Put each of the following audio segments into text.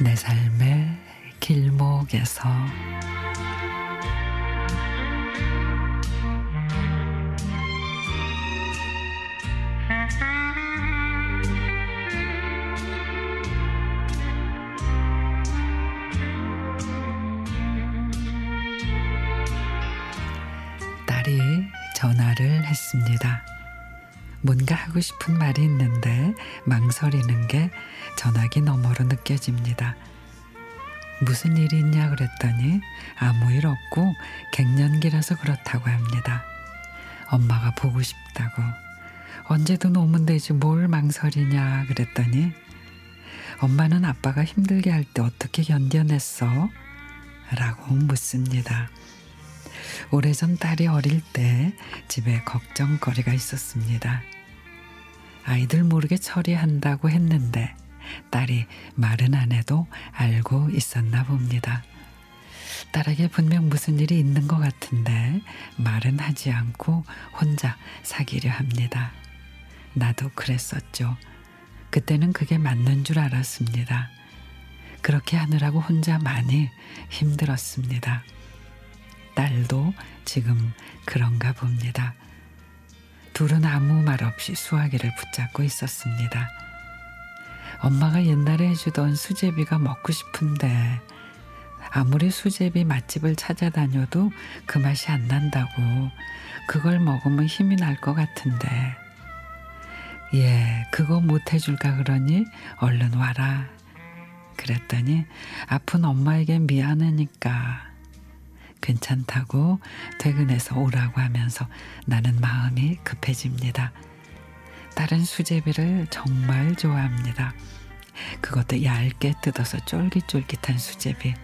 내 삶의 길목에서 딸이 전화를 했습니다. 뭔가 하고 싶은 말이 있는데 망설이는 게 전화기 너머로 느껴집니다. 무슨 일이 있냐 그랬더니 아무 일 없고 갱년기라서 그렇다고 합니다. 엄마가 보고 싶다고 언제든 오면 되지 뭘 망설이냐 그랬더니 엄마는 아빠가 힘들게 할 때 어떻게 견뎌냈어? 라고 묻습니다. 오래전 딸이 어릴 때 집에 걱정거리가 있었습니다. 아이들 모르게 처리한다고 했는데 딸이 말은 안 해도 알고 있었나 봅니다. 딸에게 분명 무슨 일이 있는 것 같은데 말은 하지 않고 혼자 사귀려 합니다. 나도 그랬었죠. 그때는 그게 맞는 줄 알았습니다. 그렇게 하느라고 혼자 많이 힘들었습니다. 딸도 지금 그런가 봅니다. 둘은 아무 말 없이 수화기를 붙잡고 있었습니다. 엄마가 옛날에 해주던 수제비가 먹고 싶은데 아무리 수제비 맛집을 찾아다녀도 그 맛이 안 난다고 그걸 먹으면 힘이 날 것 같은데 예 그거 못 해줄까 그러니 얼른 와라 그랬더니 아픈 엄마에게 미안하니까 괜찮다고 퇴근해서 오라고 하면서 나는 마음이 급해집니다. 딸은 수제비를 정말 좋아합니다. 그것도 얇게 뜯어서 쫄깃쫄깃한 수제비.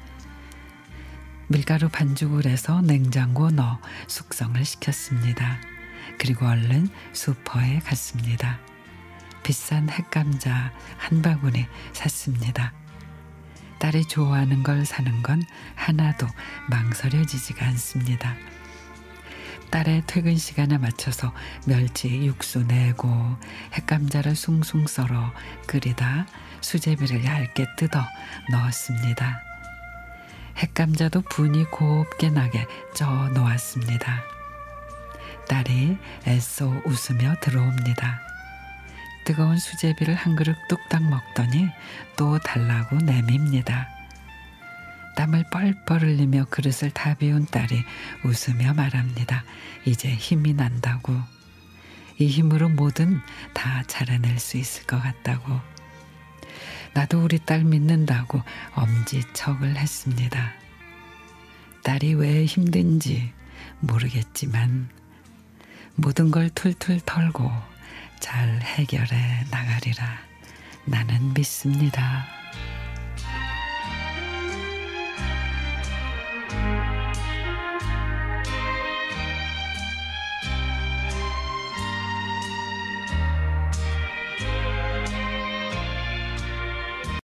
밀가루 반죽을 해서 냉장고 넣어 숙성을 시켰습니다. 그리고 얼른 슈퍼에 갔습니다. 비싼 핵감자 한 바구니 샀습니다. 딸이 좋아하는 걸 사는 건 하나도 망설여지지가 않습니다. 딸의 퇴근 시간에 맞춰서 멸치 육수 내고 핵감자를 숭숭 썰어 끓이다 수제비를 얇게 뜯어 넣었습니다. 핵감자도 분이 곱게 나게 쪄 놓았습니다. 딸이 애써 웃으며 들어옵니다. 뜨거운 수제비를 한 그릇 뚝딱 먹더니 또 달라고 내밉니다. 땀을 뻘뻘 흘리며 그릇을 다 비운 딸이 웃으며 말합니다. 이제 힘이 난다고. 이 힘으로 뭐든 다 잘해낼 수 있을 것 같다고. 나도 우리 딸 믿는다고 엄지척을 했습니다. 딸이 왜 힘든지 모르겠지만 모든 걸 툴툴 털고 잘 해결해 나가리라 나는 믿습니다.